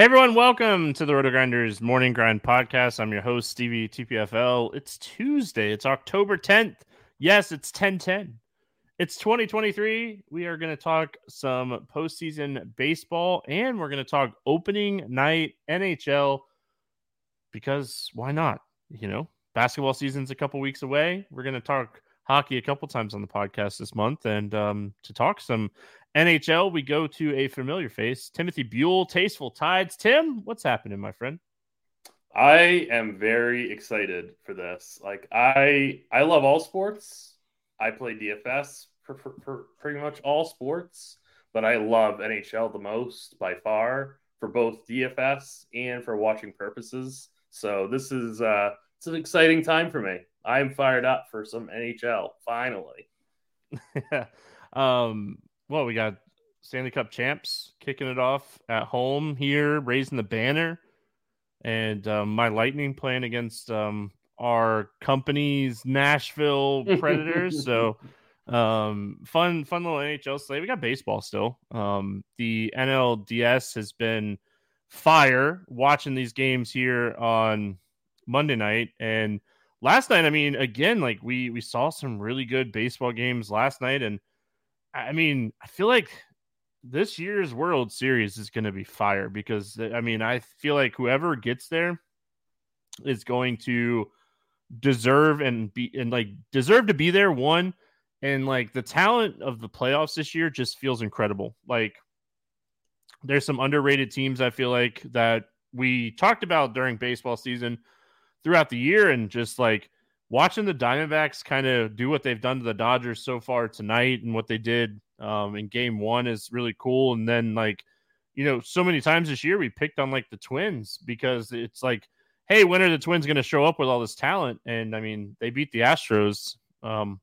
Hey everyone, welcome to the RotoGrinders Morning Grind Podcast. I'm your host, Stevie TPFL. It's Tuesday, it's October 10th. Yes, it's 1010. It's 2023. We are going to talk some postseason baseball and we're going to talk opening night NHL because why not? You know, basketball season's a couple weeks away. We're going to talk hockey a couple times on the podcast this month and um, to talk some NHL, we go to a familiar face, Timothy Buell, Tasteful Tides. Tim, what's happening, my friend? I am very excited for this. Like I, I love all sports. I play DFS for, for, for pretty much all sports, but I love NHL the most by far for both DFS and for watching purposes. So this is uh, it's an exciting time for me. I'm fired up for some NHL finally. Um, well, we got Stanley Cup champs kicking it off at home here, raising the banner, and um, my Lightning playing against um, our company's Nashville Predators. so um, fun, fun little NHL slate. We got baseball still. Um, the NLDS has been fire watching these games here on Monday night and last night. I mean, again, like we we saw some really good baseball games last night and. I mean, I feel like this year's World Series is going to be fire because uh, I mean, I feel like whoever gets there is going to deserve and be and like deserve to be there one and like the talent of the playoffs this year just feels incredible. Like there's some underrated teams I feel like that we talked about during baseball season throughout the year and just like watching the Diamondbacks kind of do what they've done to the Dodgers so far tonight and what they did um, in game one is really cool. And then, like, you know, so many times this year we picked on like the Twins because it's like, hey, when are the Twins going to show up with all this talent? And I mean, they beat the Astros um,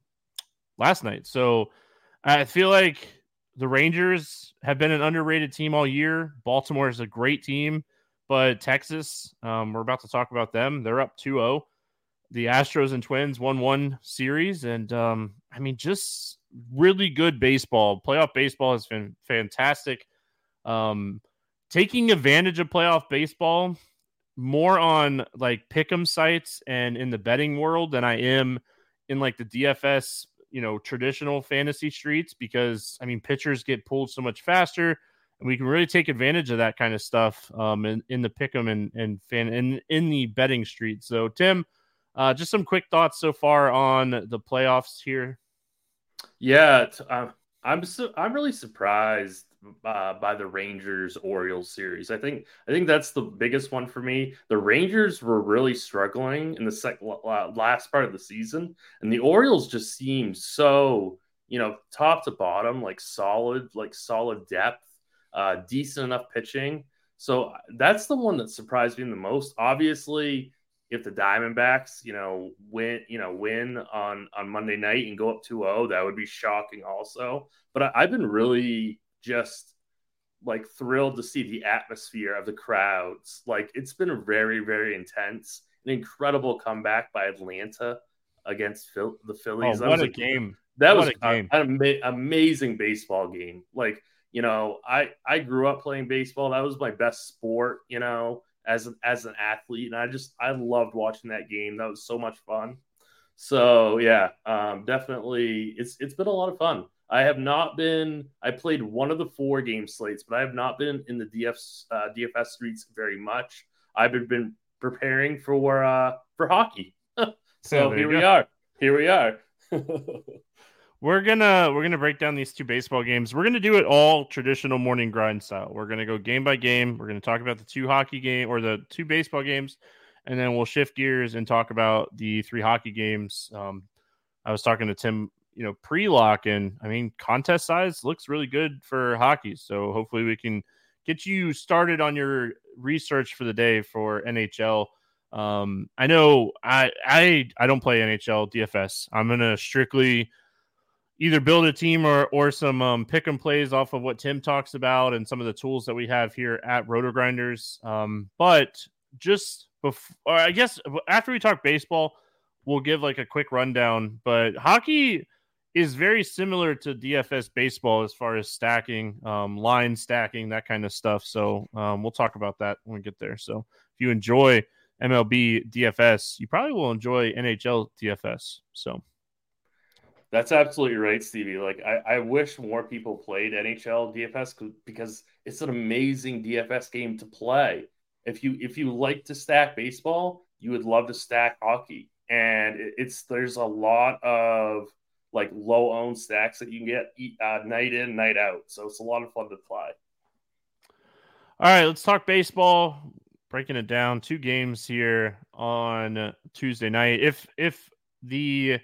last night. So I feel like the Rangers have been an underrated team all year. Baltimore is a great team, but Texas, um, we're about to talk about them. They're up 2 0 the Astros and Twins won one series, and um, I mean, just really good baseball. Playoff baseball has been fantastic. Um, taking advantage of playoff baseball more on like pick'em sites and in the betting world than I am in like the DFS, you know, traditional fantasy streets because I mean, pitchers get pulled so much faster. And we can really take advantage of that kind of stuff um, in, in the pick'em and, and fan in, in the betting street. So, Tim, uh, just some quick thoughts so far on the playoffs here. Yeah, uh, I'm su- I'm really surprised uh, by the Rangers Orioles series. I think I think that's the biggest one for me. The Rangers were really struggling in the sec- last part of the season, and the Orioles just seemed so you know top to bottom, like solid, like solid depth, uh, decent enough pitching. So that's the one that surprised me the most. Obviously, if the Diamondbacks, you know, win, you know, win on on Monday night and go up 2-0, that would be shocking also. But I, I've been really just like thrilled to see the atmosphere of the crowds. Like it's been very, very intense an incredible comeback by Atlanta against Phil- the Phillies. Oh, what a game! That what was a game. an ama- amazing baseball game. Like you know, I I grew up playing baseball. That was my best sport. You know, as an as an athlete, and I just I loved watching that game. That was so much fun. So yeah, um, definitely, it's it's been a lot of fun. I have not been. I played one of the four game slates, but I have not been in the DF uh, DFS streets very much. I've been, preparing for uh, for hockey. so here we go. are. Here we are. We're gonna we're gonna break down these two baseball games. We're gonna do it all traditional morning grind style. We're gonna go game by game. We're gonna talk about the two hockey game or the two baseball games, and then we'll shift gears and talk about the three hockey games. Um, I was talking to Tim, you know, pre-lock, and I mean, contest size looks really good for hockey. So hopefully, we can get you started on your research for the day for NHL. Um, I know I I I don't play NHL DFS. I'm gonna strictly either build a team or or some um, pick and plays off of what Tim talks about and some of the tools that we have here at RotoGrinders. Um, but just before, I guess after we talk baseball, we'll give like a quick rundown. But hockey is very similar to DFS baseball as far as stacking, um, line stacking, that kind of stuff. So um, we'll talk about that when we get there. So if you enjoy MLB DFS, you probably will enjoy NHL DFS. So. That's absolutely right, Stevie. Like I, I wish more people played NHL DFS because it's an amazing DFS game to play. If you if you like to stack baseball, you would love to stack hockey, and it, it's there's a lot of like low owned stacks that you can get uh, night in night out. So it's a lot of fun to play. All right, let's talk baseball. Breaking it down, two games here on Tuesday night. If if the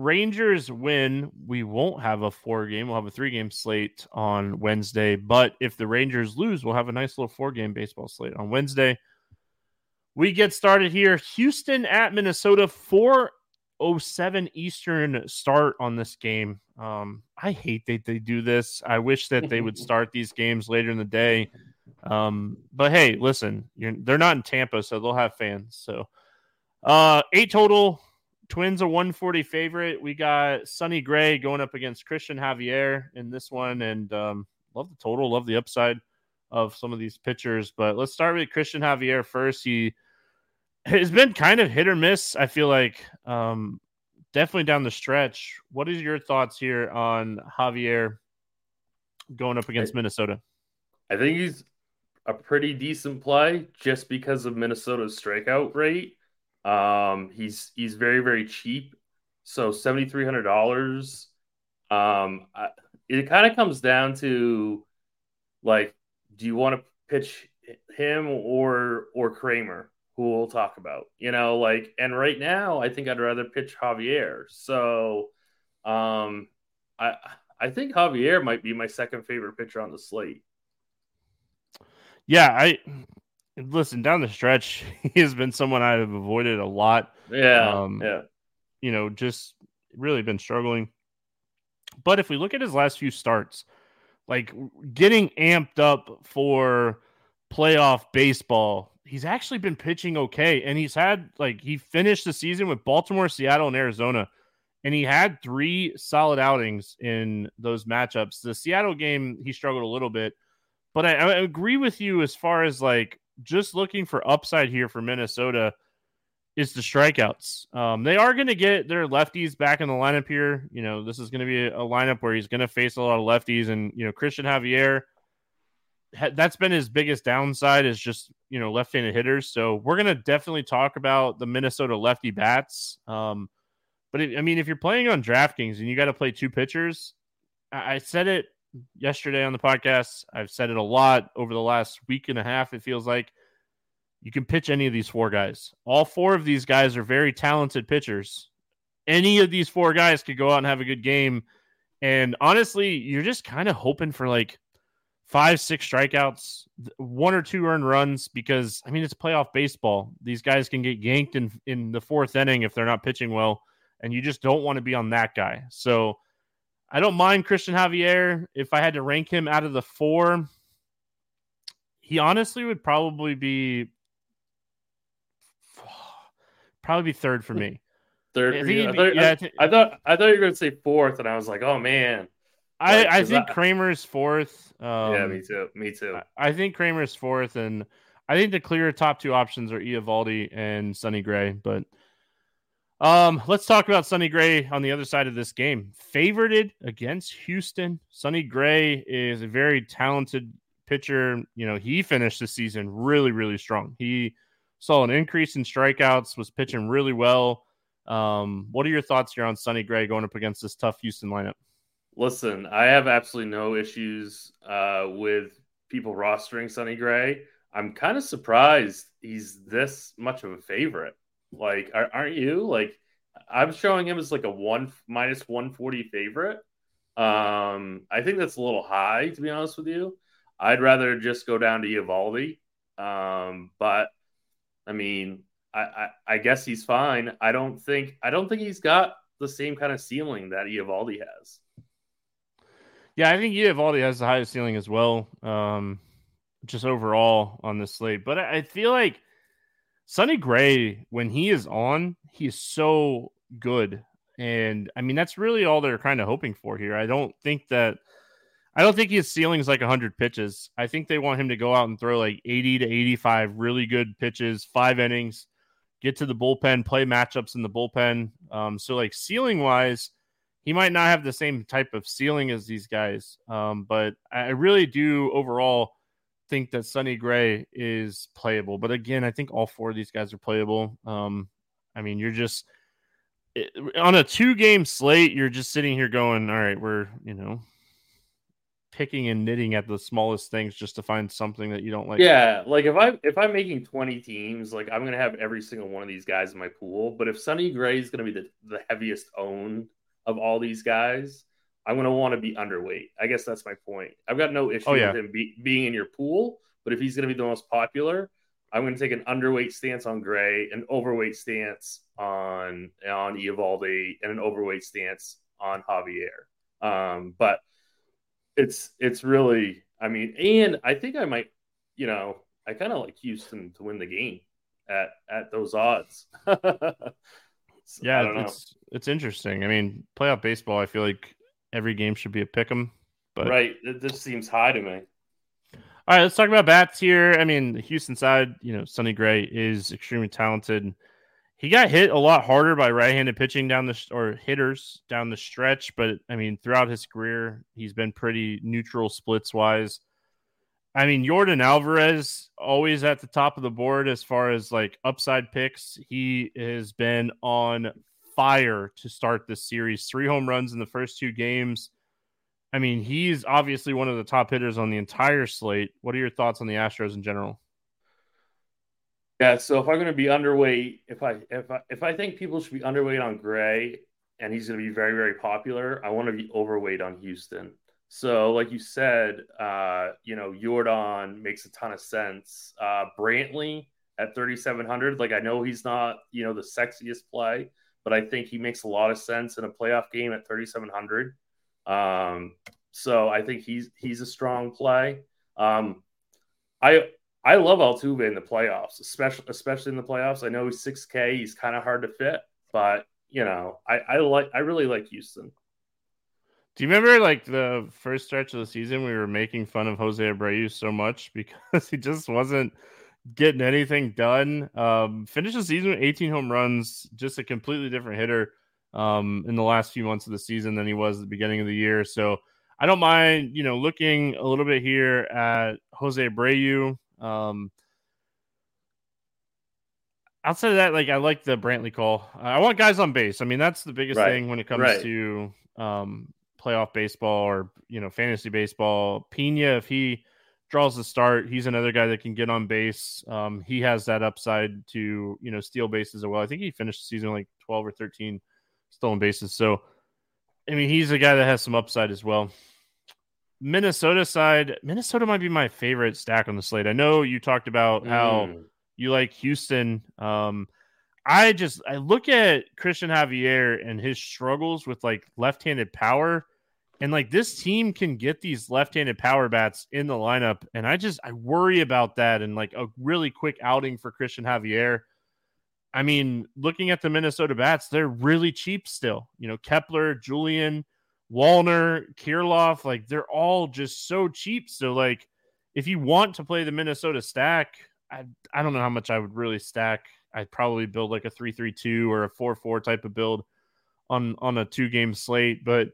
Rangers win, we won't have a four game. We'll have a three game slate on Wednesday. But if the Rangers lose, we'll have a nice little four game baseball slate on Wednesday. We get started here. Houston at Minnesota, 407 Eastern start on this game. Um, I hate that they do this. I wish that they would start these games later in the day. Um, but hey, listen, they're not in Tampa, so they'll have fans. So uh eight total Twins a 140 favorite. We got Sonny Gray going up against Christian Javier in this one, and um, love the total, love the upside of some of these pitchers. But let's start with Christian Javier first. He has been kind of hit or miss. I feel like um, definitely down the stretch. What is your thoughts here on Javier going up against Minnesota? I think he's a pretty decent play just because of Minnesota's strikeout rate. Um, he's he's very very cheap, so seventy three hundred dollars. Um, I, it kind of comes down to like, do you want to pitch him or or Kremer, who we'll talk about? You know, like, and right now I think I'd rather pitch Javier. So, um, I I think Javier might be my second favorite pitcher on the slate. Yeah, I listen down the stretch. He has been someone I have avoided a lot. Yeah, um, yeah. You know, just really been struggling. But if we look at his last few starts, like getting amped up for playoff baseball, he's actually been pitching okay. And he's had like he finished the season with Baltimore, Seattle, and Arizona. And he had three solid outings in those matchups. The Seattle game, he struggled a little bit. But I, I agree with you as far as like just looking for upside here for Minnesota is the strikeouts. Um, they are going to get their lefties back in the lineup here. You know, this is going to be a, lineup where he's going to face a lot of lefties, and you know, Christian Javier. That's been his biggest downside is just you know left-handed hitters. So we're going to definitely talk about the Minnesota lefty bats. Um, but I mean, if you're playing on DraftKings and you got to play two pitchers, I, I said it yesterday on the podcast. I've said it a lot over the last week and a half. It feels like you can pitch any of these four guys. All four of these guys are very talented pitchers. Any of these four guys could go out and have a good game. And honestly, you're just kind of hoping for like five, six strikeouts, one or two earned runs because I mean it's playoff baseball. These guys can get yanked in in the fourth inning if they're not pitching well, and you just don't want to be on that guy. So I don't mind Christian Javier. If I had to rank him out of the four, he honestly would probably be probably be third for me. Third. I? I, thought, yeah, I thi- I thought I thought you were going to say fourth, and I was like, oh man. I, I think Kremer's fourth. Um, yeah, me too. Me too. I- think Kremer's fourth, and I think the clear top two options are Eovaldi and Sonny Gray. But um, let's talk about Sonny Gray on the other side of this game. Favorited against Houston. Sonny Gray is a very talented pitcher. You know, he finished the season really, really strong. He saw an increase in strikeouts, was pitching really well. Um, what are your thoughts here on Sonny Gray going up against this tough Houston lineup? Listen, I have absolutely no issues uh, with people rostering Sonny Gray. I'm kind of surprised he's this much of a favorite. Like, are, aren't you? Like, I'm showing him as like a one minus 140 favorite. Um, I think that's a little high, to be honest with you. I'd rather just go down to Eovaldi. Um, but I mean, I, I, I guess he's fine. I don't think I don't think he's got the same kind of ceiling that Eovaldi has. Yeah, I think Eovaldi has the highest ceiling as well, um, just overall on this slate. But I I feel like Sonny Gray, when he is on, he is so good. And I mean, that's really all they're kind of hoping for here. I don't think that, I don't think his ceiling is like 100 pitches. I think they want him to go out and throw like 80 to 85 really good pitches, five innings, get to the bullpen, play matchups in the bullpen. Um, so, like, ceiling wise, he might not have the same type of ceiling as these guys. Um, but I really do overall think that Sonny Gray is playable. But again, I think all four of these guys are playable. Um, I mean, you're just it, on a two game slate, you're just sitting here going, all right, we're, you know, picking and knitting at the smallest things just to find something that you don't like. Yeah, like if I if I'm making 20 teams, like I'm gonna have every single one of these guys in my pool. But if Sonny Gray is gonna be the, the heaviest owned of all these guys, I'm gonna want to be underweight. I guess that's my point. I've got no issue Oh, yeah. with him be, being in your pool, but if he's gonna be the most popular, I'm gonna take an underweight stance on Gray, an overweight stance on on Eovaldi, and an overweight stance on Javier. Um, but it's it's really I mean, and I think I might, you know, I kind of like Houston to win the game at at those odds. So, Yeah, it's it's interesting. I mean, playoff baseball, I feel like every game should be a pick 'em. But right. This seems high to me. All right, let's talk about bats here. I mean, the Houston side, you know, Sonny Gray is extremely talented. He got hit a lot harder by right-handed pitching down the or hitters down the stretch, but I mean, throughout his career, he's been pretty neutral splits wise. I mean, Jordan Alvarez always at the top of the board as far as like upside picks. He has been on fire to start this series. Three home runs in the first two games. I mean, he's obviously one of the top hitters on the entire slate. What are your thoughts on the Astros in general? Yeah. So if I'm going to be underweight, if I if I if I think people should be underweight on Gray and he's going to be very very popular, I want to be overweight on Houston. So like you said, uh, you know, Jordan makes a ton of sense. Uh, Brantley at 3,700, like I know he's not you know the sexiest play, but I think he makes a lot of sense in a playoff game at 3,700. Um, so I think he's he's a strong play. Um, I I love Altuve in the playoffs, especially especially in the playoffs. I know he's six K, he's kind of hard to fit, but you know, I, I like I really like Houston. Do you remember like the first stretch of the season we were making fun of Jose Abreu so much because he just wasn't getting anything done? Um, finished the season with 18 home runs, just a completely different hitter um, in the last few months of the season than he was at the beginning of the year. So I don't mind, you know, looking a little bit here at Jose Abreu. Um, outside of that, like I like the Brantley call. I want guys on base. I mean, that's the biggest Right. thing when it comes Right. to um, playoff baseball or you know fantasy baseball. Pena, if he draws the start, he's another guy that can get on base. Um, he has that upside to you know steal bases as well. I think he finished the season like twelve or thirteen stolen bases. So, I mean, he's a guy that has some upside as well. Minnesota side, Minnesota might be my favorite stack on the slate. I know you talked about how Mm. you like Houston. Um, I just I look at Christian Javier and his struggles with like left-handed power, and like this team can get these left-handed power bats in the lineup, and I just I worry about that and like a really quick outing for Christian Javier. I mean, looking at the Minnesota bats, they're really cheap still. You know, Kepler, Julien, Wallner, Kirilloff, like they're all just so cheap. So, like, if you want to play the Minnesota stack, I, I don't know how much I would really stack. I'd probably build like a 3 3 2 or a 4 4 type of build on on a two game slate. But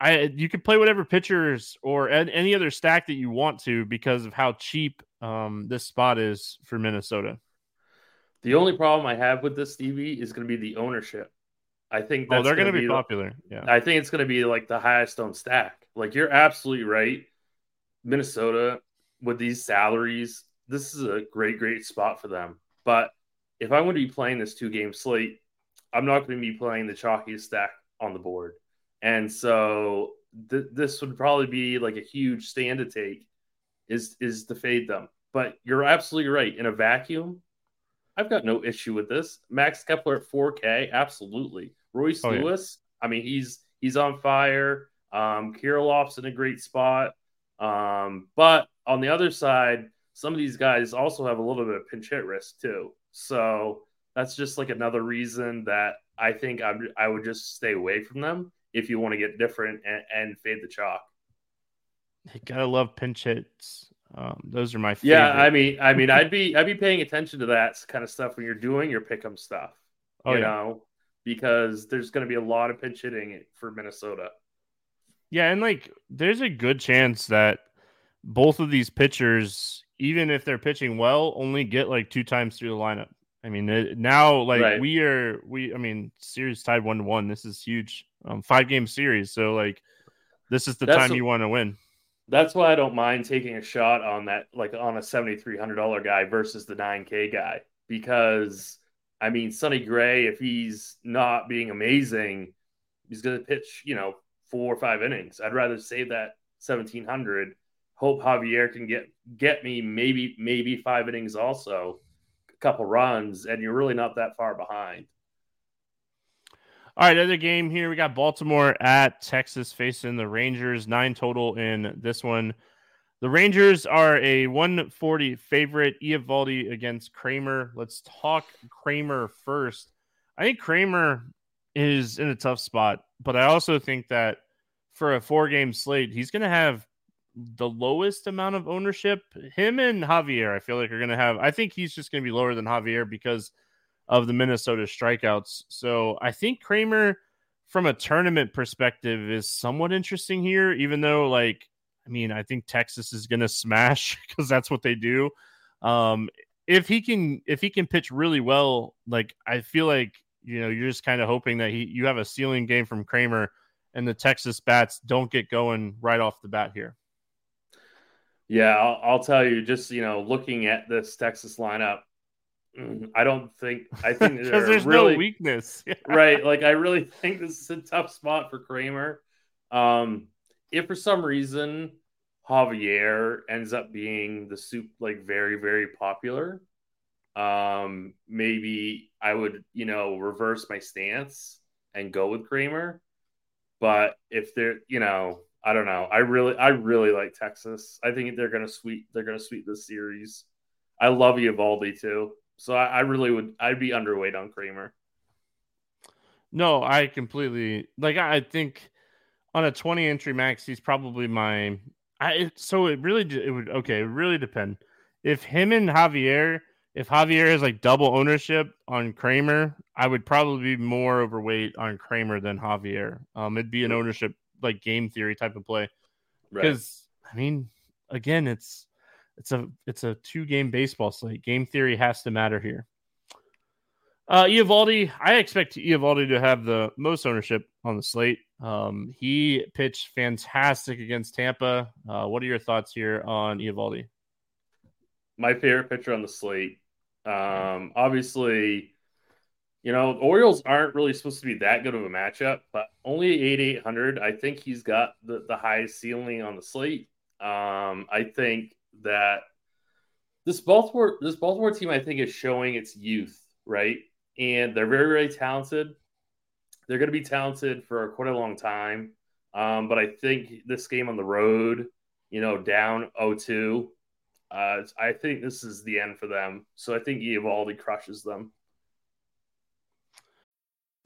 I you can play whatever pitchers or any other stack that you want to because of how cheap um, this spot is for Minnesota. The only problem I have with this Stevie is going to be the ownership. I think oh, they're going to be, be popular. Yeah, I think it's going to be like the highest owned stack. Like you're absolutely right. Minnesota with these salaries, this is a great, great spot for them. But if I'm going to be playing this two game slate, I'm not going to be playing the chalkiest stack on the board. And so th- this would probably be like a huge stand to take is is to fade them. But you're absolutely right. In a vacuum, I've got no issue with this. Max Kepler at 4K, absolutely. Royce oh, Lewis, yeah. I mean, he's he's on fire. Um, Kirilloff's in a great spot. Um, but on the other side, some of these guys also have a little bit of pinch hit risk too. So that's just like another reason that I think I'm, I would just stay away from them if you want to get different and, and fade the chalk. You gotta love pinch hits. Um, those are my favorite. Yeah, I mean, I mean, I'd be I'd be paying attention to that kind of stuff when you're doing your pick'em stuff. Oh, you yeah. know, because there's going to be a lot of pinch hitting for Minnesota. Yeah, and like there's a good chance that both of these pitchers, even if they're pitching well, only get like two times through the lineup. I mean, it, now like right. we are, we, I mean, series tied one to one. This is huge, um, five game series. So like, this is the that's time a, you want to win. That's why I don't mind taking a shot on that, like on a seventy three hundred dollar guy versus the nine K guy, because I mean, Sonny Gray, if he's not being amazing, he's going to pitch, you know, four or five innings. I'd rather save that seventeen hundred. Hope Javier can get get me maybe maybe five innings also a couple runs, and you're really not that far behind. All right, other game here. We got Baltimore at Texas facing the Rangers. Nine total in this one. The Rangers are a 140 favorite. Eovaldi against Kremer. Let's talk Kremer first. I think Kremer is in a tough spot, but I also think that for a four game slate, he's going to have the lowest amount of ownership. Him and Javier, I feel like are going to have. I think he's just going to be lower than Javier because of the Minnesota strikeouts. So I think Kremer, from a tournament perspective, is somewhat interesting here. Even though, like, I mean, I think Texas is going to smash because that's what they do. Um, if he can, if he can pitch really well, like I feel like you know, you're just kind of hoping that he you have a ceiling game from Kremer, and the Texas bats don't get going right off the bat here. Yeah, I'll, I'll, tell you, just you know, looking at this Texas lineup, I don't think I think there's really, no weakness, right? Like I really think this is a tough spot for Kremer. Um, if for some reason Javier ends up being the soup like very very popular, um, maybe I would you know reverse my stance and go with Kremer. But if they're you know I don't know. I really, I really like Texas. I think they're gonna sweep. They're gonna sweep this series. I love Eovaldi too, so I, I really would. I'd be underweight on Kremer. No, I completely like. I think on a twenty entry max, he's probably my. I so it really it would okay. It really depend if him and Javier. If Javier has like double ownership on Kremer, I would probably be more overweight on Kremer than Javier. Um, it'd be an ownership like game theory type of play. Because right. I mean, again, it's it's a it's a two game baseball slate. Game theory has to matter here. Uh, Eovaldi, I expect Eovaldi to have the most ownership on the slate. Um, he pitched fantastic against Tampa. Uh, what are your thoughts here on Eovaldi? My favorite pitcher on the slate. Um, obviously, you know, Orioles aren't really supposed to be that good of a matchup, but only 8 800. I think he's got the, the highest ceiling on the slate. Um, I think that this Baltimore this Baltimore team I think is showing its youth, right? And they're very, very talented. They're going to be talented for quite a long time. Um, but I think this game on the road, you know, down 0-2, uh, I think this is the end for them. So I think Eovaldi crushes them.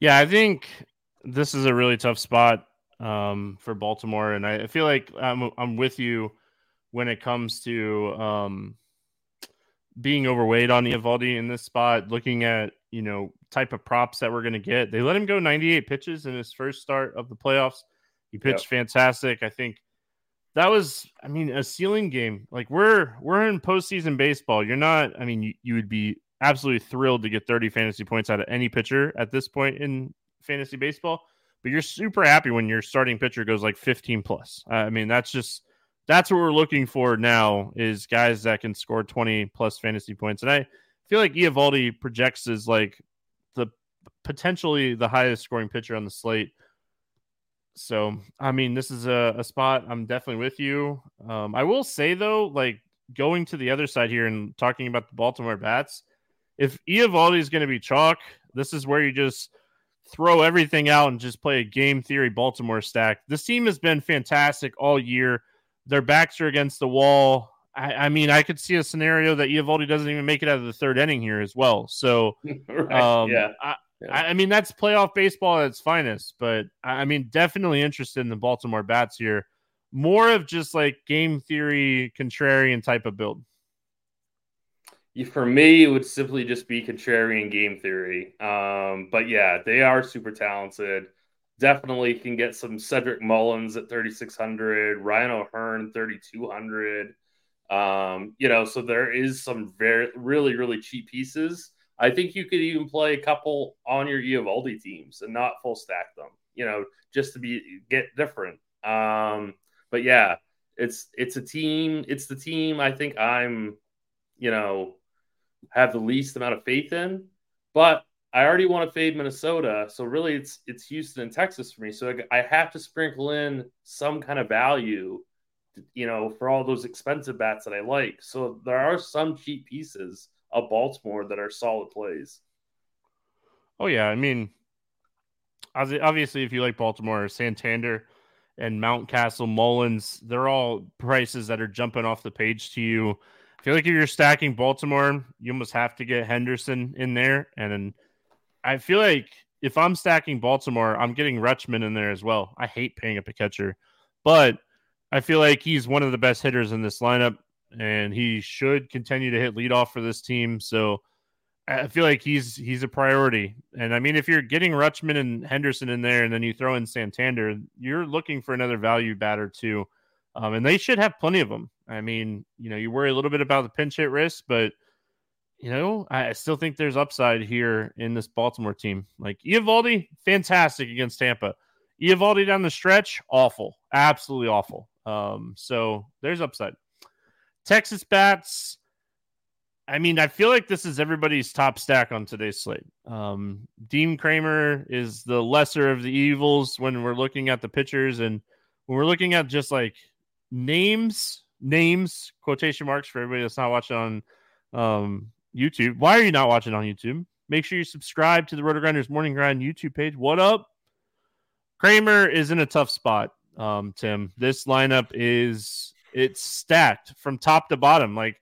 Yeah, I think this is a really tough spot um, for Baltimore, and I feel like I'm I'm with you when it comes to um, being overweight on Eovaldi in this spot. Looking at you know type of props that we're going to get, they let him go 98 pitches in his first start of the playoffs. He pitched yep. fantastic. I think that was, I mean, a ceiling game. Like we're we're in postseason baseball. You're not. I mean, you, you would be absolutely thrilled to get 30 fantasy points out of any pitcher at this point in fantasy baseball. But you're super happy when your starting pitcher goes like 15 plus. Uh, I mean, that's just that's what we're looking for now is guys that can score 20 plus fantasy points. And I feel like Eovaldi projects as like the potentially the highest scoring pitcher on the slate. So, I mean, this is a, a spot I'm definitely with you. Um, I will say though, like going to the other side here and talking about the Baltimore bats, if Eovaldi is going to be chalk, this is where you just throw everything out and just play a game theory Baltimore stack. This team has been fantastic all year. Their backs are against the wall. I, I mean, I could see a scenario that Eovaldi doesn't even make it out of the third inning here as well. So, right. um, yeah. I, yeah. I, mean, that's playoff baseball at its finest. But I mean, definitely interested in the Baltimore bats here. More of just like game theory, contrarian type of build for me, it would simply just be contrarian game theory. Um, but yeah, they are super talented. Definitely can get some Cedric Mullins at 3,600, Ryan O'Hearn 3,200. Um, you know, so there is some very, really, really cheap pieces. I think you could even play a couple on your Eovaldi teams and not full stack them, you know, just to be get different. Um, but yeah, it's it's a team. It's the team. I think I'm, you know, have the least amount of faith in. But I already want to fade Minnesota, so really it's it's Houston and Texas for me. So I have to sprinkle in some kind of value, you know, for all those expensive bats that I like. So there are some cheap pieces of Baltimore that are solid plays. Oh yeah, I mean, obviously, if you like Baltimore, Santander and Mountcastle, Mullins, they're all prices that are jumping off the page to you I feel like if you're stacking Baltimore, you almost have to get Henderson in there. And then I feel like if I'm stacking Baltimore, I'm getting Rutschman in there as well. I hate paying up a catcher, but I feel like he's one of the best hitters in this lineup, and he should continue to hit leadoff for this team. So I feel like he's he's a priority. And I mean, if you're getting Rutschman and Henderson in there, and then you throw in Santander, you're looking for another value batter too. Um, and they should have plenty of them. I mean, you know, you worry a little bit about the pinch hit risk, but you know, I still think there's upside here in this Baltimore team. Like Eovaldi, fantastic against Tampa. Eovaldi down the stretch, awful, absolutely awful. Um, so there's upside. Texas bats. I mean, I feel like this is everybody's top stack on today's slate. Um, Dean Kremer is the lesser of the evils when we're looking at the pitchers and when we're looking at just like names, names, quotation marks for everybody that's not watching on um, YouTube. Why are you not watching on YouTube? Make sure you subscribe to the RotoGrinders Morning Grind YouTube page. What up? Kremer is in a tough spot, um, Tim. This lineup is it's stacked from top to bottom. Like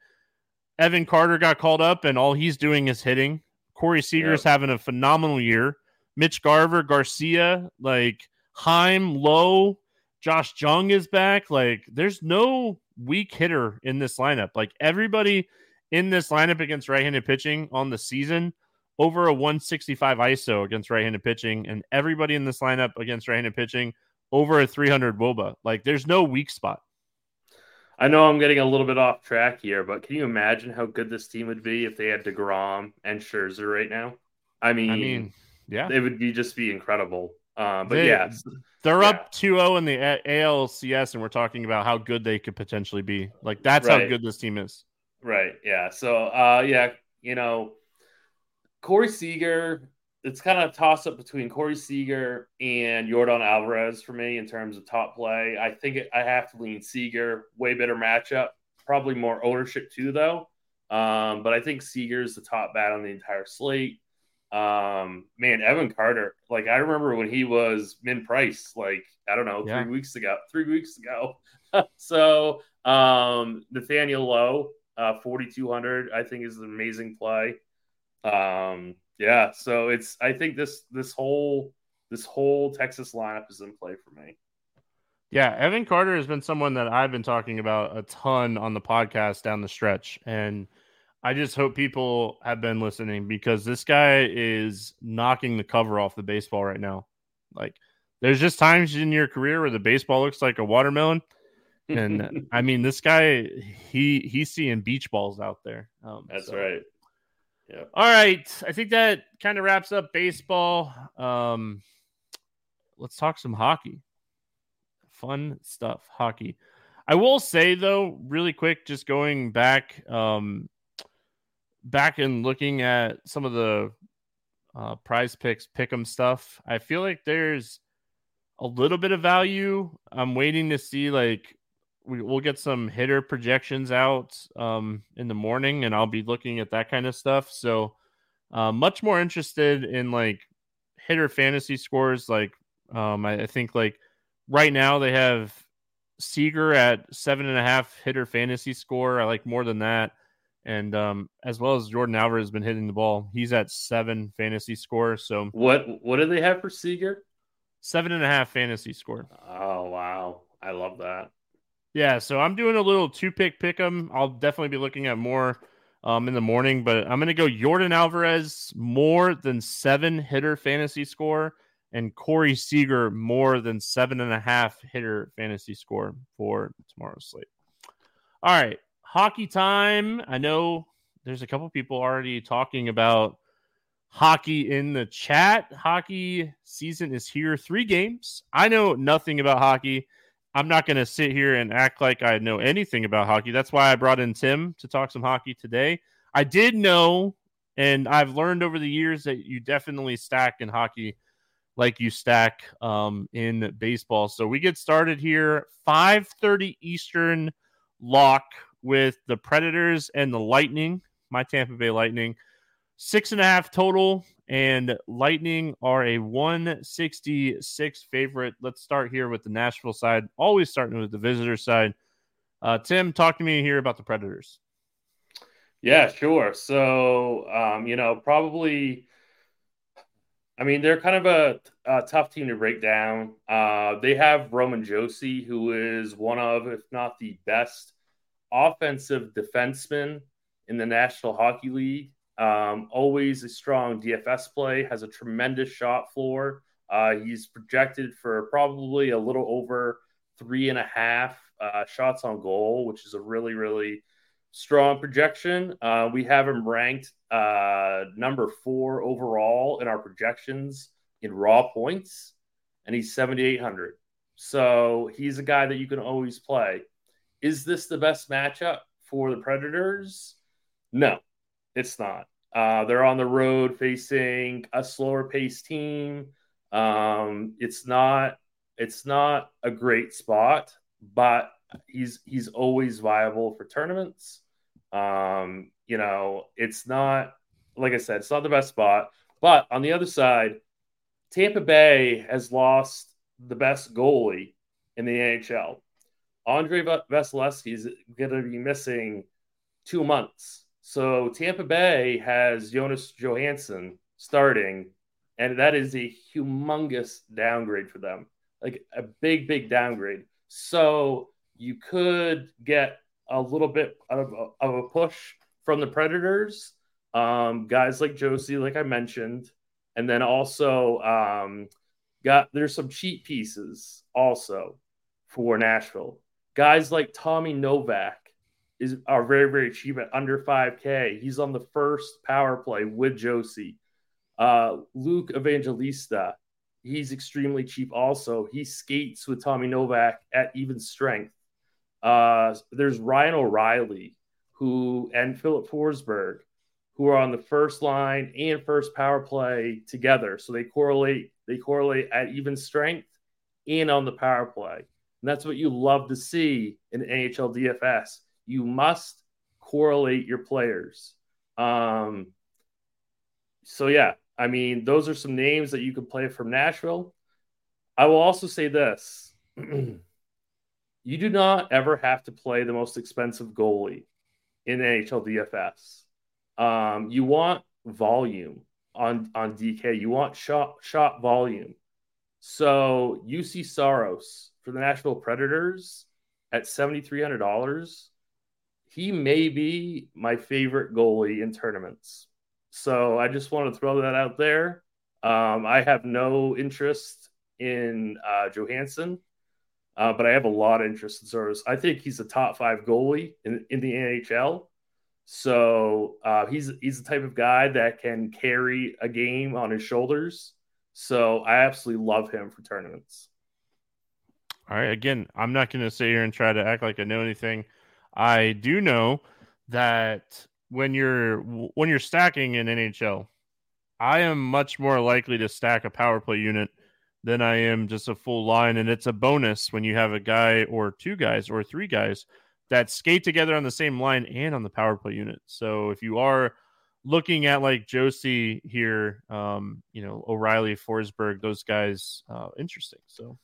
Evan Carter got called up, and all he's doing is hitting. Corey Seager is yep. having a phenomenal year. Mitch Garver, Garcia, like Heim, Lowe, Josh Jung is back. Like, there's no weak hitter in this lineup. Like, everybody in this lineup against right handed pitching on the season over a 165 ISO against right handed pitching, and everybody in this lineup against right handed pitching over a 300 Woba. Like, there's no weak spot. I know I'm getting a little bit off track here, but can you imagine how good this team would be if they had DeGrom and Scherzer right now? I mean, I mean, yeah, it would be just be incredible. Uh, but they, yeah, they're yeah. up 2-0 in the ALCS, and we're talking about how good they could potentially be. Like that's right. how good this team is. Right. Yeah. So, uh, yeah, you know, Corey Seager it's kind of a toss up between Corey Seager and Jordan Alvarez for me in terms of top play. I think it, I have to lean Seager, way better matchup, probably more ownership too, though. Um, but I think Seager is the top bat on the entire slate. Um, man, Evan Carter, like I remember when he was min price, like I don't know, yeah. three weeks ago, three weeks ago. so um, Nathaniel Lowe, uh, 4,200, I think is an amazing play. Um, yeah, so it's I think this this whole this whole Texas lineup is in play for me. Yeah, Evan Carter has been someone that I've been talking about a ton on the podcast down the stretch. And I just hope people have been listening because this guy is knocking the cover off the baseball right now. Like, there's just times in your career where the baseball looks like a watermelon. And I mean, this guy, he he's seeing beach balls out there. Um, That's so. right. Yeah. All right. I think that kind of wraps up baseball. Um, let's talk some hockey. Fun stuff, hockey. I will say though, really quick, just going back, um, back and looking at some of the uh, prize picks, pick 'em stuff. I feel like there's a little bit of value. I'm waiting to see like we, will get some hitter projections out um, in the morning, and I'll be looking at that kind of stuff. So, uh, much more interested in like hitter fantasy scores. Like, um, I, I, think like right now they have Seager at seven and a half hitter fantasy score. I like more than that, and um, as well as Jordan Alvarez has been hitting the ball. He's at seven fantasy score. So, what what do they have for Seager? Seven and a half fantasy score. Oh wow, I love that. Yeah, so I'm doing a little two pick pick 'em. I'll definitely be looking at more um, in the morning, but I'm going to go Jordan Alvarez more than seven hitter fantasy score and Corey Seager more than seven and a half hitter fantasy score for tomorrow's slate. All right, hockey time. I know there's a couple people already talking about hockey in the chat. Hockey season is here, three games. I know nothing about hockey. I'm not going to sit here and act like I know anything about hockey. That's why I brought in Tim to talk some hockey today. I did know, and I've learned over the years that you definitely stack in hockey like you stack um, in baseball. So we get started here 5:30 Eastern lock with the Predators and the Lightning. My Tampa Bay Lightning. Six and a half total, and Lightning are a 166 favorite. Let's start here with the Nashville side. Always starting with the visitor side. Uh, Tim, talk to me here about the Predators. Yeah, sure. So, um, you know, probably, I mean, they're kind of a, a tough team to break down. Uh, they have Roman Josi, who is one of, if not the best offensive defenseman in the National Hockey League. Um, always a strong DFS play, has a tremendous shot floor. Uh, he's projected for probably a little over three and a half uh, shots on goal, which is a really, really strong projection. Uh, we have him ranked uh, number four overall in our projections in raw points, and he's 7,800. So he's a guy that you can always play. Is this the best matchup for the Predators? No, it's not. Uh, they're on the road facing a slower paced team. Um, it's not it's not a great spot, but he's he's always viable for tournaments. Um, you know, it's not like I said, it's not the best spot. But on the other side, Tampa Bay has lost the best goalie in the NHL. Andrei Vasilevskiy is going to be missing two months. So Tampa Bay has Jonas Johansson starting, and that is a humongous downgrade for them, like a big, big downgrade. So you could get a little bit of a, of a push from the Predators, um, guys like Josi, like I mentioned, and then also um, got there's some cheap pieces also for Nashville. Guys like Tommy Novak, is are very very cheap at under 5k he's on the first power play with Josi. uh, luke evangelista he's extremely cheap also he skates with tommy novak at even strength uh, there's ryan o'reilly who and Filip forsberg who are on the first line and first power play together. So they correlate they correlate at even strength and on the power play. And that's what you love to see in NHL DFS. You must correlate your players. Um, so yeah, I mean, those are some names that you could play from Nashville. I will also say this. you do not ever have to play the most expensive goalie in NHL DFS. Um, you want volume on on DK. You want shot shot volume. So Juuse Saros for the Nashville Predators at seventy three hundred dollars. He may be my favorite goalie in tournaments. So I just want to throw that out there. Um, I have no interest in uh, Johansson, uh, but I have a lot of interest in Saros. I think he's a top five goalie in, in the NHL. So uh, he's he's the type of guy that can carry a game on his shoulders. So I absolutely love him for tournaments. All right. Again, I'm not going to sit here and try to act like I know anything. I do know that when you're when you're stacking in NHL, I am much more likely to stack a power play unit than I am just a full line, and it's a bonus when you have a guy or two guys or three guys that skate together on the same line and on the power play unit. So if you are looking at like Josi here, um, you know, O'Reilly, Forsberg, those guys, uh, interesting. So,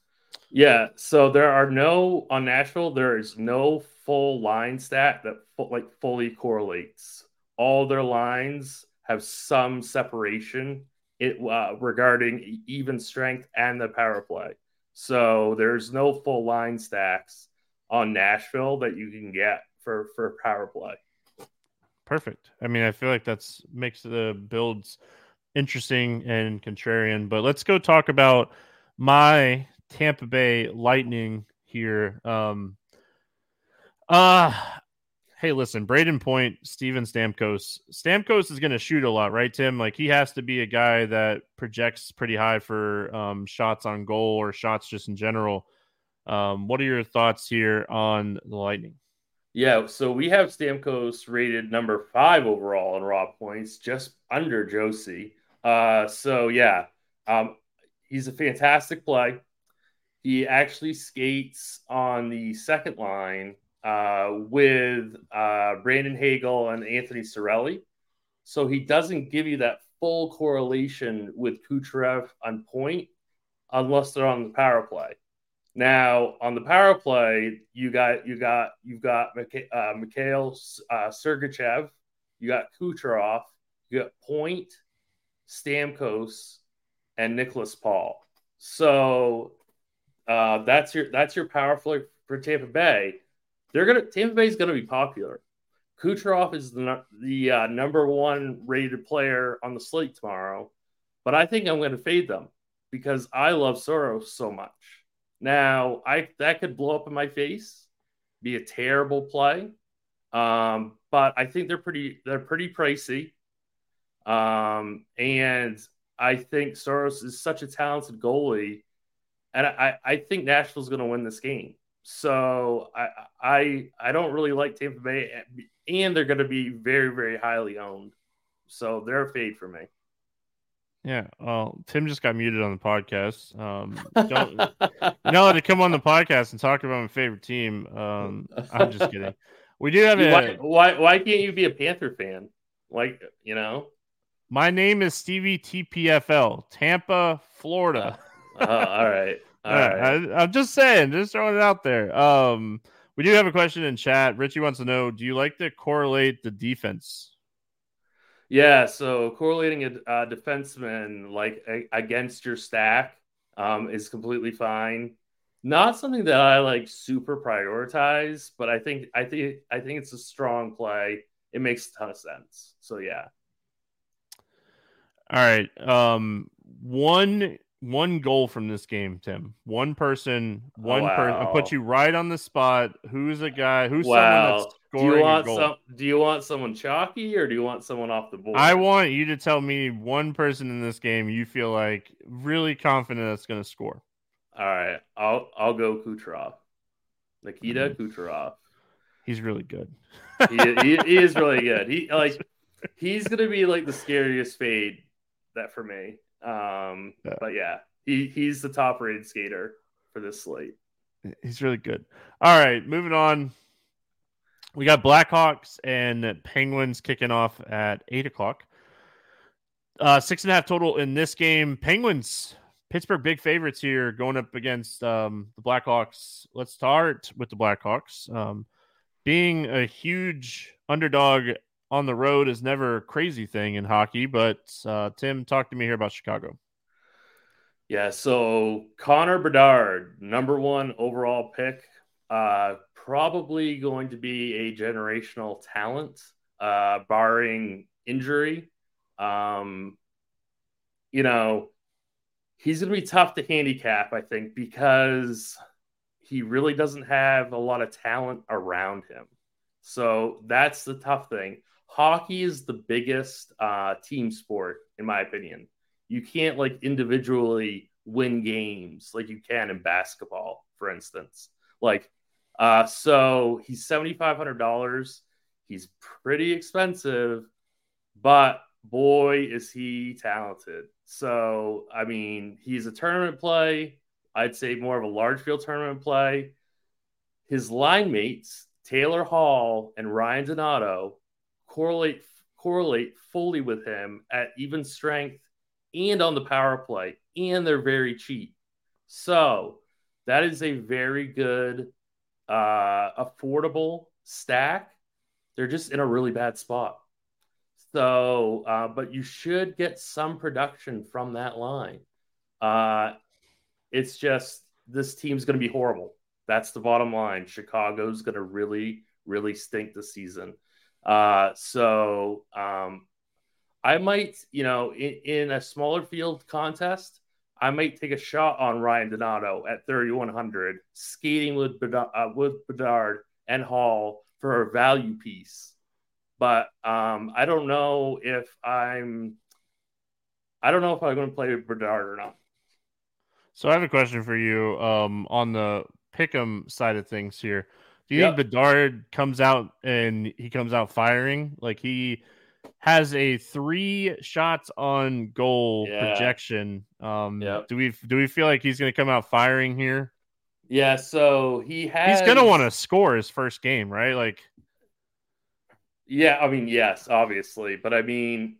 yeah. So there are no on Nashville, there is no full line stat that like fully correlates. All their lines have some separation it uh, regarding even strength and the power play. So there's no full line stacks on Nashville that you can get for for power play. Perfect. I mean, I feel like that's makes the builds interesting and contrarian. But let's go talk about my Tampa Bay Lightning here. Um, uh hey, listen, Brayden Point, Steven Stamkos. Stamkos is going to shoot a lot, right, Tim? Like he has to be a guy that projects pretty high for um, shots on goal or shots just in general. Um, what are your thoughts here on the Lightning? Yeah, so we have Stamkos rated number five overall in raw points, just under Josi. Uh, so yeah, um, he's a fantastic play. He actually skates on the second line uh, with uh, Brandon Hagel and Anthony Cirelli. So he doesn't give you that full correlation with Kucherov on point unless they're on the power play. Now on the power play, you got you got you've got uh, Mikhail uh, Sergachev, you got Kucherov, you got Point, Stamkos, and Nicholas Paul. So uh, that's your that's your power play for Tampa Bay. They're gonna Tampa Bay is gonna be popular. Kucherov is the the uh, number one rated player on the slate tomorrow, but I think I'm going to fade them because I love Saros so much. Now, I that could blow up in my face, be a terrible play. Um, but I think they're pretty they're pretty pricey. Um, and I think Saros is such a talented goalie, and I, I think Nashville's going to win this game. So I I I don't really like Tampa Bay, and they're going to be very very highly owned. So they're a fade for me. Yeah, well, Tim just got muted on the podcast. Um, don't you know to come on the podcast and talk about my favorite team. Um, I'm just kidding. We do have a why, why why can't you be a Panther fan? Like you know, my name is Stevie TPFL, Tampa, Florida. Uh, all right, all right. I, I'm just saying, just throwing it out there. Um, we do have a question in chat. Richie wants to know: Do you like to correlate the defense? Yeah, so correlating a, a defenseman like a, against your stack um, is completely fine. Not something that I like super prioritize, but I think I think I think it's a strong play. It makes a ton of sense. So yeah. All right. Um, one one goal from this game, Tim. One person, one wow. person. I put you right on the spot. Who's a guy? Who's wow. someone that's scoring do you want some? Do you want someone chalky or do you want someone off the board? I want you to tell me one person in this game you feel like really confident that's going to score. All right, I'll I'll go Kucherov, Nikita mm-hmm. Kucherov. He's really good. he, he, he is really good. He like he's gonna be like the scariest fade that for me. Um, yeah. but yeah, he he's the top rated skater for this slate. He's really good. All right, moving on. We got Blackhawks and Penguins kicking off at eight o'clock. Uh, six and a half total in this game. Penguins, Pittsburgh, big favorites here going up against um, the Blackhawks. Let's start with the Blackhawks. Um, being a huge underdog on the road is never a crazy thing in hockey, but uh, Tim, talk to me here about Chicago. Yeah, so Connor Bedard, number one overall pick, uh, probably going to be a generational talent, uh, barring injury. Um, you know, he's going to be tough to handicap, I think, because he really doesn't have a lot of talent around him. So that's the tough thing. Hockey is the biggest uh, team sport, in my opinion you can't like individually win games like you can in basketball, for instance. Like, uh, so he's seventy five hundred dollars. He's pretty expensive, but boy, is he talented. So, I mean, he's a tournament play. I'd say more of a large field tournament play. His line mates, Taylor Hall and Ryan Donato, correlate correlate fully with him at even strength and on the power play, and they're very cheap. So that is a very good, uh, affordable stack. They're just in a really bad spot. So, uh, but you should get some production from that line. Uh, it's just this team's going to be horrible. That's the bottom line. Chicago's going to really, really stink this season. Uh, so um, I might, you know, in, in, a smaller field contest, I might take a shot on Ryan Donato at 3,100, skating with Bedard, uh, with Bedard and Hall for a value piece. But um, I don't know if I'm, I don't know if I'm going to play with Bedard or not. So I have a question for you um, on the pick'em side of things here. Do you yep. think Bedard comes out and he comes out firing like he? has a three shots on goal yeah. projection. Um, yep. do we do we feel like he's going to come out firing here? Yeah, so he has. He's going to want to score his first game, right? Like, yeah, I mean, yes, obviously, but I mean,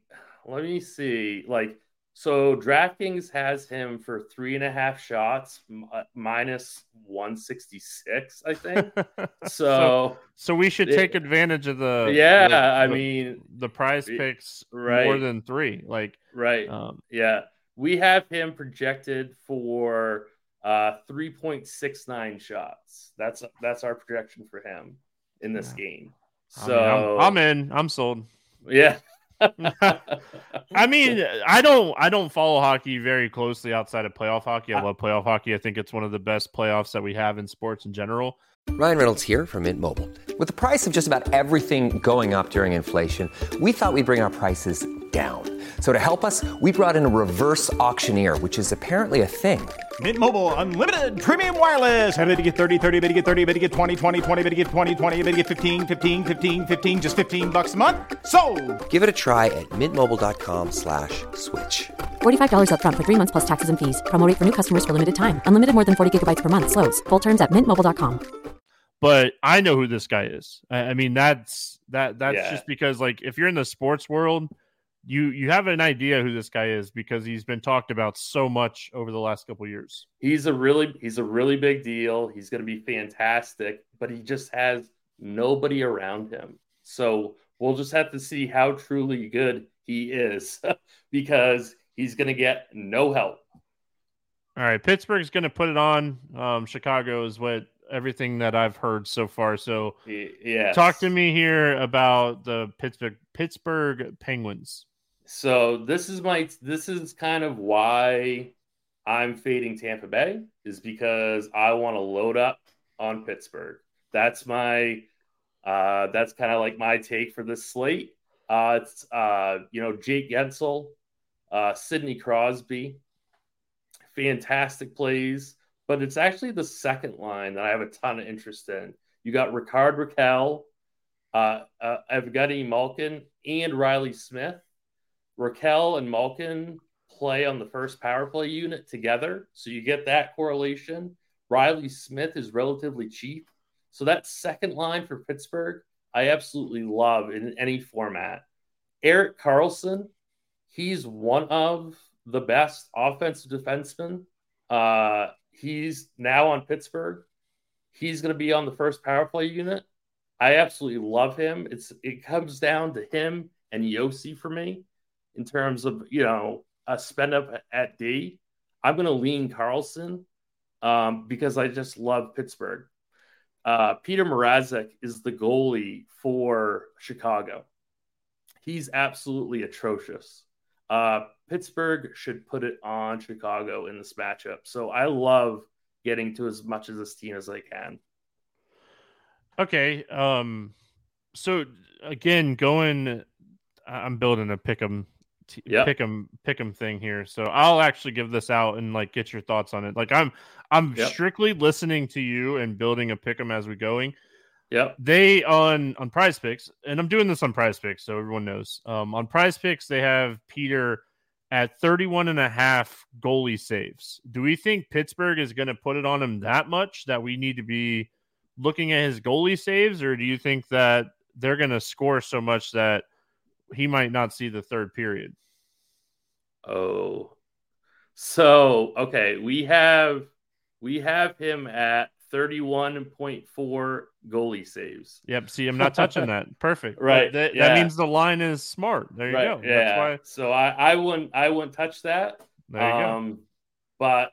let me see. Like, so DraftKings has him for three and a half shots, uh, minus one sixty six, I think. So, so, so, we should take advantage of the yeah. The, I the, mean, the prize picks right. more than three, like right. Um, yeah, we have him projected for uh three point six nine shots. That's that's our projection for him in this yeah. game. So I mean, I'm, I'm in. I'm sold. Yeah. I mean, I don't I don't follow hockey very closely outside of playoff hockey. I ah. love playoff hockey. I think it's one of the best playoffs that we have in sports in general. Ryan Reynolds here from Mint Mobile. With the price of just about everything going up during inflation, we thought we'd bring our prices down. So to help us, we brought in a reverse auctioneer, which is apparently a thing. Mint Mobile unlimited premium wireless. Ready to get 30, 30, bit to get 30, bit to get 20, 20, 20, bit to get 20, 20, bit to get 15, 15, 15, 15 just 15 bucks a month. So, Give it a try at mintmobile.com/switch. slash $45 up front for 3 months plus taxes and fees. Promo rate for new customers for limited time. Unlimited more than 40 gigabytes per month slows. Full terms at mintmobile.com. But I know who this guy is. I mean, that's that that's yeah. just because like if you're in the sports world, you you have an idea who this guy is because he's been talked about so much over the last couple years. He's a really he's a really big deal. He's going to be fantastic, but he just has nobody around him. So we'll just have to see how truly good he is because he's going to get no help. All right, Pittsburgh's going to put it on. Um, Chicago is what everything that I've heard so far. So, yeah, talk to me here about the Pittsburgh Pittsburgh Penguins. So this is my this is kind of why I'm fading Tampa Bay is because I want to load up on Pittsburgh. That's my uh that's kind of like my take for this slate. Uh it's uh you know Jake Guentzel, uh Sidney Crosby, fantastic plays, but it's actually the second line that I have a ton of interest in. You got Rickard Rakell, uh, uh, Evgeny Malkin and Riley Smith. Rakell and Malkin play on the first power play unit together. So you get that correlation. Riley Smith is relatively cheap. So that second line for Pittsburgh, I absolutely love in any format. Erik Karlsson, he's one of the best offensive defensemen. Uh, he's now on Pittsburgh. He's going to be on the first power play unit. I absolutely love him. It's it comes down to him and Josi for me in terms of you know a spend up at D. I'm going to lean Karlsson um, because I just love Pittsburgh. Uh, Peter Mrazek is the goalie for Chicago. He's absolutely atrocious. Uh, Pittsburgh should put it on Chicago in this matchup. So I love getting to as much of this team as I can. Okay. Um. So again, going, I'm building a pick'em t- Yep. pick 'em pick 'em thing here. So I'll actually give this out and like get your thoughts on it. Like I'm I'm Yep. strictly listening to you and building a pick 'em as we going. Yep. They on on Prize Picks, and I'm doing this on Prize Picks, so everyone knows. Um, on Prize Picks, they have Peter at 31 and a half goalie saves. Do we think Pittsburgh is going to put it on him that much that we need to be looking at his goalie saves, or do you think that they're going to score so much that he might not see the third period? Oh. So, okay, we have we have him at 31.4 goalie saves. Yep. See, I'm not touching that. Perfect. Right, That, that, yeah. that means the line is smart. There you go. Yeah. That's why. So I I wouldn't I wouldn't touch that. There you go. um but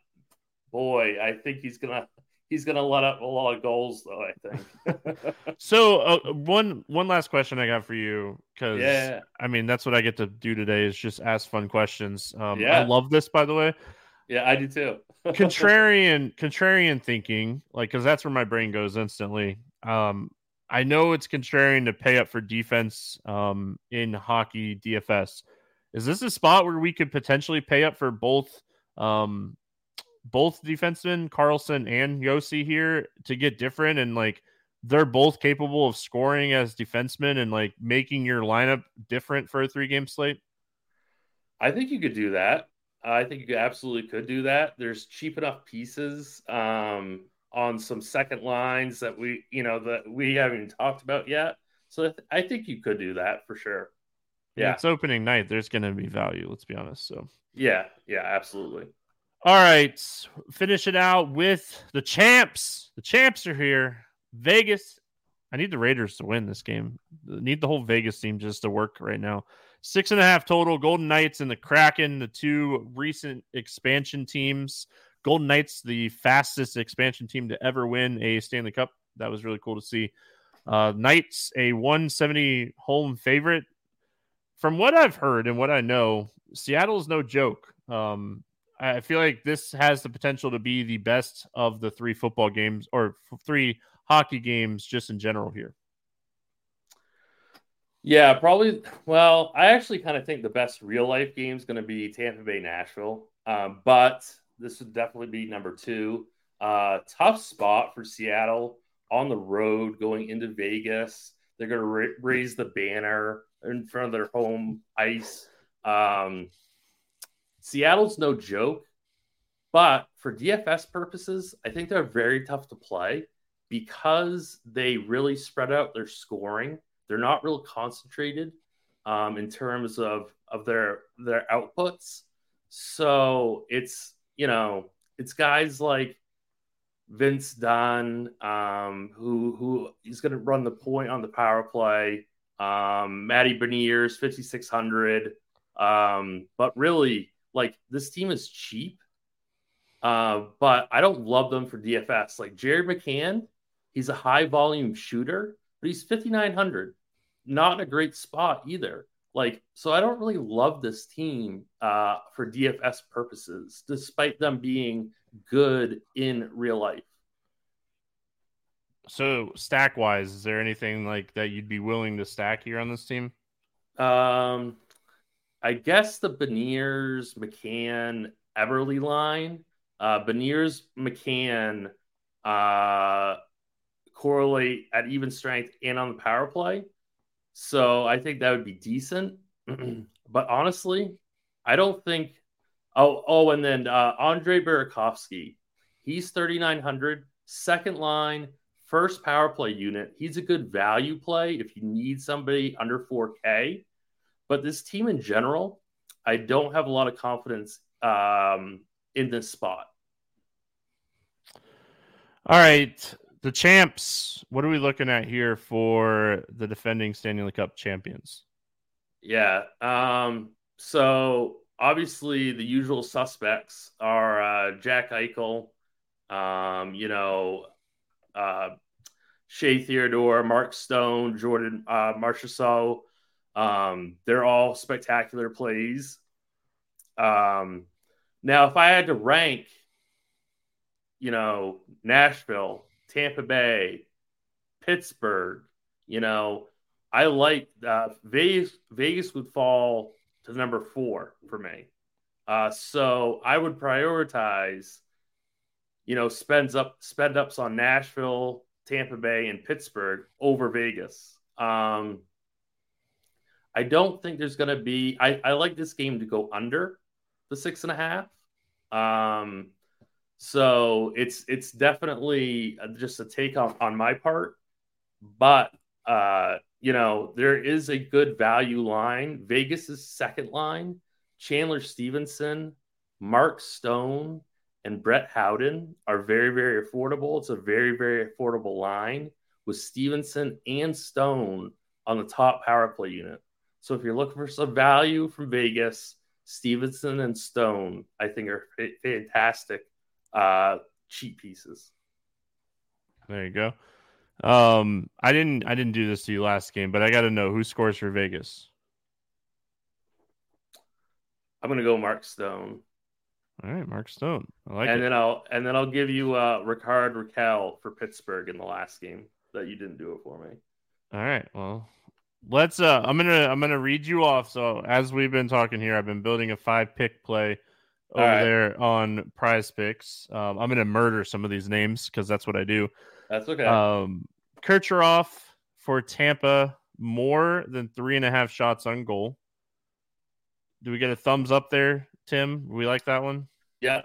boy, I think he's going to he's going to let up a lot of goals though, I think. So uh, one one last question I got for you because Yeah. I mean that's what I get to do today is just ask fun questions. Um, I love this by the way. yeah, I do too. Contrarian contrarian thinking like because that's where my brain goes instantly. Um, I know it's contrarian to pay up for defense um, in hockey DFS. Is this a spot where we could potentially pay up for both um, both defensemen, Karlsson and Josi here to get different and like they're both capable of scoring as defensemen and like making your lineup different for a three game slate? I think you could do that. I think you absolutely could do that. There's cheap enough pieces um, on some second lines that we, you know, that we haven't even talked about yet. So I, th- I think you could do that for sure. Yeah, It's opening night. There's going to be value, let's be honest. So, yeah, yeah, absolutely. All right, finish it out with the champs. The champs are here. Vegas. I need the Raiders to win this game. I need the whole Vegas team just to work right now. Six and a half total. Golden Knights and the Kraken, the two recent expansion teams. Golden Knights, the fastest expansion team to ever win a Stanley Cup. That was really cool to see. Uh, Knights, a 170 home favorite. From what I've heard and what I know, Seattle is no joke. Um, I feel like this has the potential to be the best of the three football games or three hockey games just in general here. Yeah, probably. Well, I actually kind of think the best real life game is going to be Tampa Bay Nashville, um, but this would definitely be number two. Uh, tough spot for Seattle on the road going into Vegas. They're going to ra- raise the banner in front of their home ice. Um, Seattle's no joke, but for DFS purposes, I think they're very tough to play because they really spread out their scoring. They're not real concentrated um, in terms of of their their outputs. So it's you know it's guys like Vince Dunn um, who who is going to run the point on the power play. Um, Matty Beniers, fifty six hundred. Um, but really, like this team is cheap. Uh, but I don't love them for DFS. Like Jared McCann, he's a high volume shooter, but he's 5,900. Not in a great spot either. Like, so I don't really love this team uh, for DFS purposes, despite them being good in real life. So stack wise, is there anything like that you'd be willing to stack here on this team? Um, I guess the Beniers, McCann, Eberle line. Uh, Beniers, McCann, uh, correlate at even strength and on the power play. So I think that would be decent. but honestly, I don't think. Oh, oh, and then uh, Andre Burakovsky, he's 3,900, second line, first power play unit. He's a good value play if you need somebody under 4K. But this team in general, I don't have a lot of confidence um, in this spot. All right. The champs. What are we looking at here for the defending Stanley Cup champions? Yeah. Um, so obviously the usual suspects are uh, Jack Eichel, um, you know, uh, Shea Theodore, Mark Stone, Jordan uh, Marchessault. Um, they're all spectacular plays. Um, now, if I had to rank, you know, Nashville, Tampa Bay, Pittsburgh, you know, I like uh, Vegas. Vegas would fall to number four for me. Uh, so I would prioritize, you know, spends up spend ups on Nashville, Tampa Bay, and Pittsburgh over Vegas. Um, I don't think there's going to be. I, I like this game to go under the six and a half. Um, so it's it's definitely just a take on on my part, but uh, you know there is a good value line. Vegas's second line, Chandler Stephenson, Mark Stone, and Brett Howden are very very affordable. It's a very very affordable line with Stephenson and Stone on the top power play unit. So if you're looking for some value from Vegas, Stephenson and Stone, I think are fantastic uh, cheap pieces. There you go. Um, I didn't I didn't do this to you last game, but I got to know who scores for Vegas. I'm gonna go Mark Stone. All right, Mark Stone. I like and it. then I'll and then I'll give you uh Rickard Rakell for Pittsburgh in the last game that you didn't do it for me. All right. Well, let's uh I'm gonna I'm gonna read you off. So as we've been talking here, I've been building a five pick play over right. there on prize picks. Um, I'm gonna murder some of these names because that's what I do. That's okay. Um Kucherov for Tampa, more than three and a half shots on goal. Do we get a thumbs up there, Tim? We like that one? Yeah.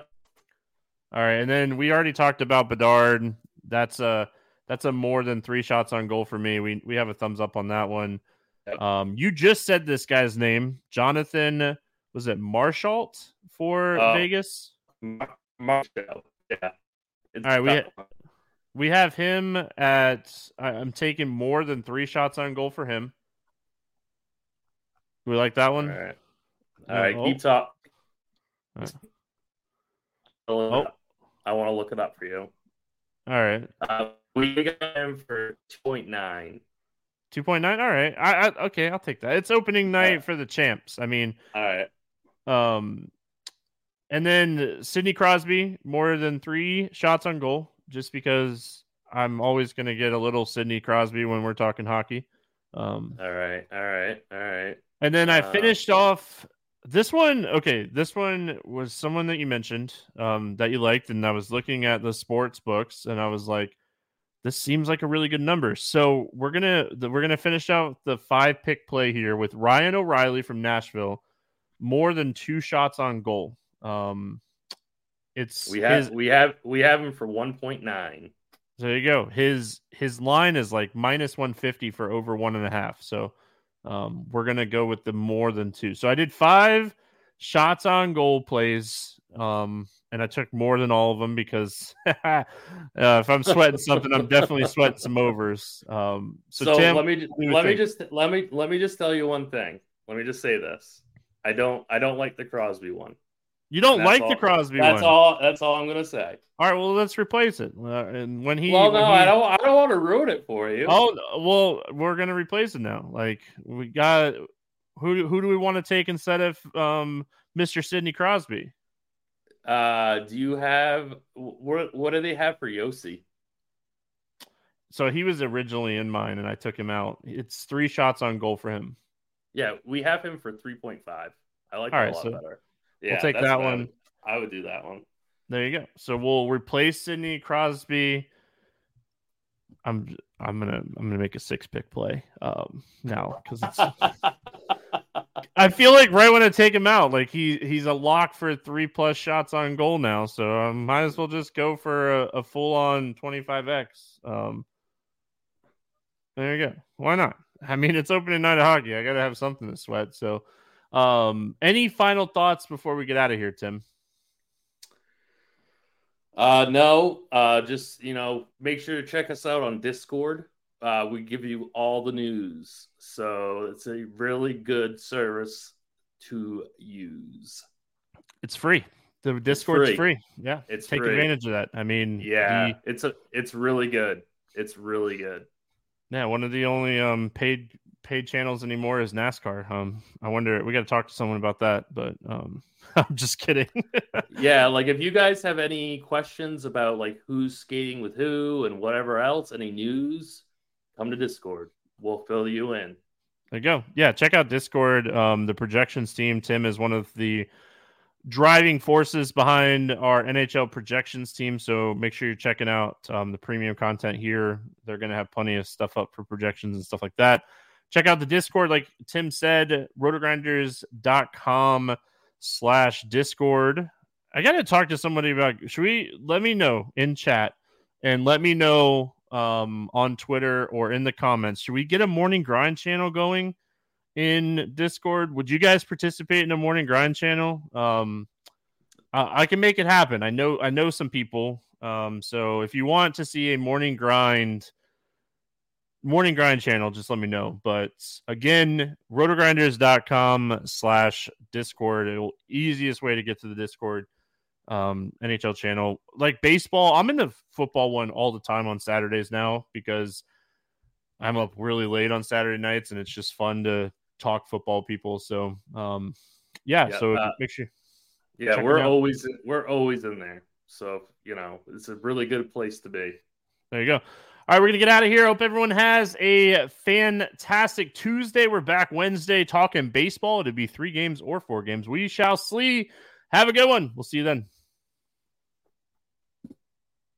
All right. And then we already talked about Bedard. That's a that's a more than three shots on goal for me. We we have a thumbs up on that one. Yep. Um, you just said this guy's name, Jonathan. Was it Marchalt for Uh, Vegas? Mar- Marshall. Yeah. It's All right, we ha- We have him at. I'm taking more than three shots on goal for him. We like that one. right. All right. Oh. Keep talking. All right. Oh. I want to look it up for you. All right. Uh, we got him for 2.9. Two point nine. All right. I, I okay. I'll take that. It's opening night for the champs. I mean, All right. um, and then Sidney Crosby more than three shots on goal, just because I'm always going to get a little Sidney Crosby when we're talking hockey. Um, All right. All right. All right. and then I Uh, finished off this one. Okay, this one was someone that you mentioned um, that you liked, and I was looking at the sports books, and I was like, this seems like a really good number. So we're gonna we're gonna finish out the five pick play here with Ryan O'Reilly from Nashville, more than two shots on goal. Um, it's We have his- we have we have him for 1.9. so there you go. His his line is like minus one fifty for over one and a half. So um, we're gonna go with the more than two. So I did five shots on goal plays, um, and I took more than all of them because uh, if I'm sweating something, I'm definitely sweating some overs. Um, so, So, Tim, let me ju- what do let me think? just let me let me just tell you one thing. Let me just say this. I don't I don't like the Crosby one. you don't That's like the all- Crosby That's one. all that's all I'm gonna say. All right, well let's replace it. Uh, and when he, well, no, he- I don't I don't want to ruin it for you. Oh well, we're gonna replace it now. Like we got who? do- Who do we want to take instead of um Mr. Sidney Crosby? Uh, do you have what what do they have for Josi? So he was originally in mine, and I took him out. It's three shots on goal for him. Yeah, we have him for 3.5. I like All right, a lot so better. Yeah, we'll take that what I one. would- I would do that one. There you go. So we'll replace Sidney Crosby. I'm I'm gonna I'm gonna make a six pick play um now because it's I feel like right when I take him out, like he he's a lock for three plus shots on goal now. So I might as well just go for a, a full on 25x. Um, there you go. Why not? I mean, it's opening night of hockey. I got to have something to sweat. So, um, any final thoughts before we get out of here, Tim? Uh, no, uh, just you know, make sure to check us out on Discord. Uh, we give you all the news, so it's a really good service to use. It's free. The Discord's free. free. Yeah, It's take free. advantage of that. I mean, Yeah, the- it's a it's really good. It's really good. yeah. One of the only um paid paid channels anymore is NASCAR. Um, I wonder. We got to talk to someone about that. But um, I'm just kidding. Yeah, like if you guys have any questions about like who's skating with who and whatever else, any news, come to Discord. We'll fill you in. There you go. Yeah, check out Discord. Um, the projections team. Tim is one of the driving forces behind our NHL projections team. So make sure you're checking out um, the premium content here. They're going to have plenty of stuff up for projections and stuff like that. Check out the Discord, like Tim said, rotogrinders.com slash Discord. I got to talk to somebody about, should we let me know in chat and let me know um, on Twitter or in the comments. Should we get a morning grind channel going in Discord? Would you guys participate in a morning grind channel? Um, I, I can make it happen. I know I know some people. Um, so if you want to see a morning grind morning grind channel, just let me know. But again, rotogrinders.com slash discord. It'll easiest way to get to the Discord um NHL channel. Like baseball, I'm in the football one all the time on Saturdays now because I'm up really late on Saturday nights and it's just fun to talk football people. So um yeah, Yeah, so uh, make sure Yeah, we're always we're always in there. So you know, it's a really good place to be. There you go. All right, we're gonna get out of here. Hope everyone has a fantastic Tuesday. We're back Wednesday talking baseball. It'll be three games or four games. We shall see. Have a good one. We'll see you then.